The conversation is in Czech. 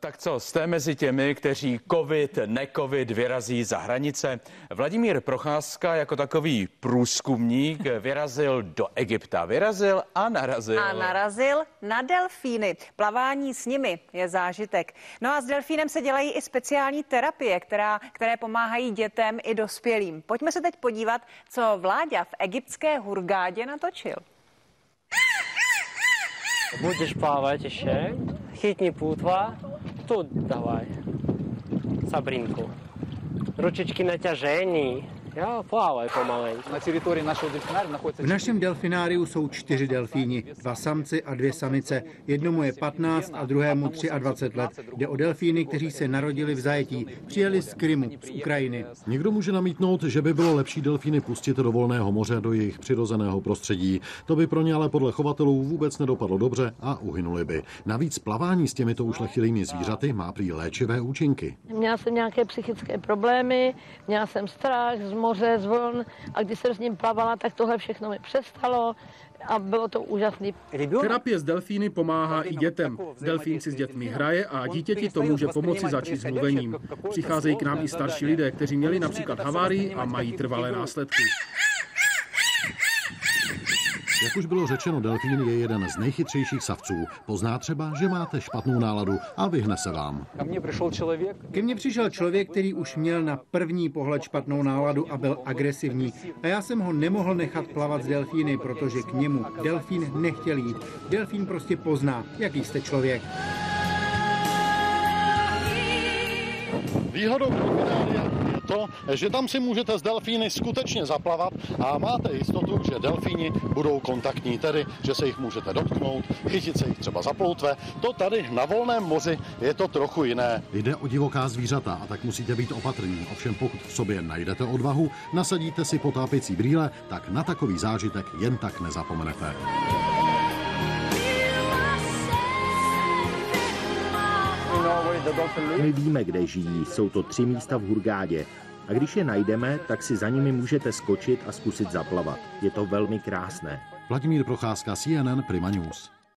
Tak co, jste mezi těmi, kteří covid, ne-covid vyrazí za hranice. Vladimír Procházka jako takový průzkumník vyrazil do Egypta. Vyrazil a narazil. A narazil na delfíny. Plavání s nimi je zážitek. No a s delfínem se dělají i speciální terapie, která, které pomáhají dětem i dospělým. Pojďme se teď podívat, co vláďa v egyptské Hurgádě natočil. Budeš plávat ještě? Блакитні плутва. Тут давай. Сабрінку. Ручечки натяжені. V našem delfináriu jsou čtyři delfíni, dva samci a dvě samice. Jednomu je 15 a druhému 23 let. Jde o delfíny, kteří se narodili v zajetí. Přijeli z Krymu, z Ukrajiny. Někdo může namítnout, že by bylo lepší delfíny pustit do volného moře, do jejich přirozeného prostředí. To by pro ně ale podle chovatelů vůbec nedopadlo dobře a uhynuli by. Navíc plavání s těmito ušlechtilými zvířaty má prý léčivé účinky. Měla jsem nějaké psychické problémy, měla jsem strach, zmo moře, z vln a když jsem s ním plavala, tak tohle všechno mi přestalo a bylo to úžasné. Terapie s delfíny pomáhá i dětem. Delfín si s dětmi hraje a dítěti to může pomoci začít s mluvením. Přicházejí k nám i starší lidé, kteří měli například havárii a mají trvalé následky. Jak už bylo řečeno, delfín je jeden z nejchytřejších savců. Pozná třeba, že máte špatnou náladu a vyhne se vám. Ke mně přišel člověk, který už měl na první pohled špatnou náladu a byl agresivní. A já jsem ho nemohl nechat plavat s delfíny, protože k němu delfín nechtěl jít. Delfín prostě pozná, jaký jste člověk. Výhodou to, že tam si můžete s delfíny skutečně zaplavat a máte jistotu, že delfíni budou kontaktní, tedy že se jich můžete dotknout, chytit se jich třeba za ploutve. To tady na volném moři je to trochu jiné. Jde o divoká zvířata a tak musíte být opatrní. Ovšem pokud v sobě najdete odvahu, nasadíte si potápěcí brýle, tak na takový zážitek jen tak nezapomenete. My víme, kde žijí, jsou to tři místa v Hurgádě. A když je najdeme, tak si za nimi můžete skočit a zkusit zaplavat. Je to velmi krásné. Vladimír Procházka, CNN Prima News.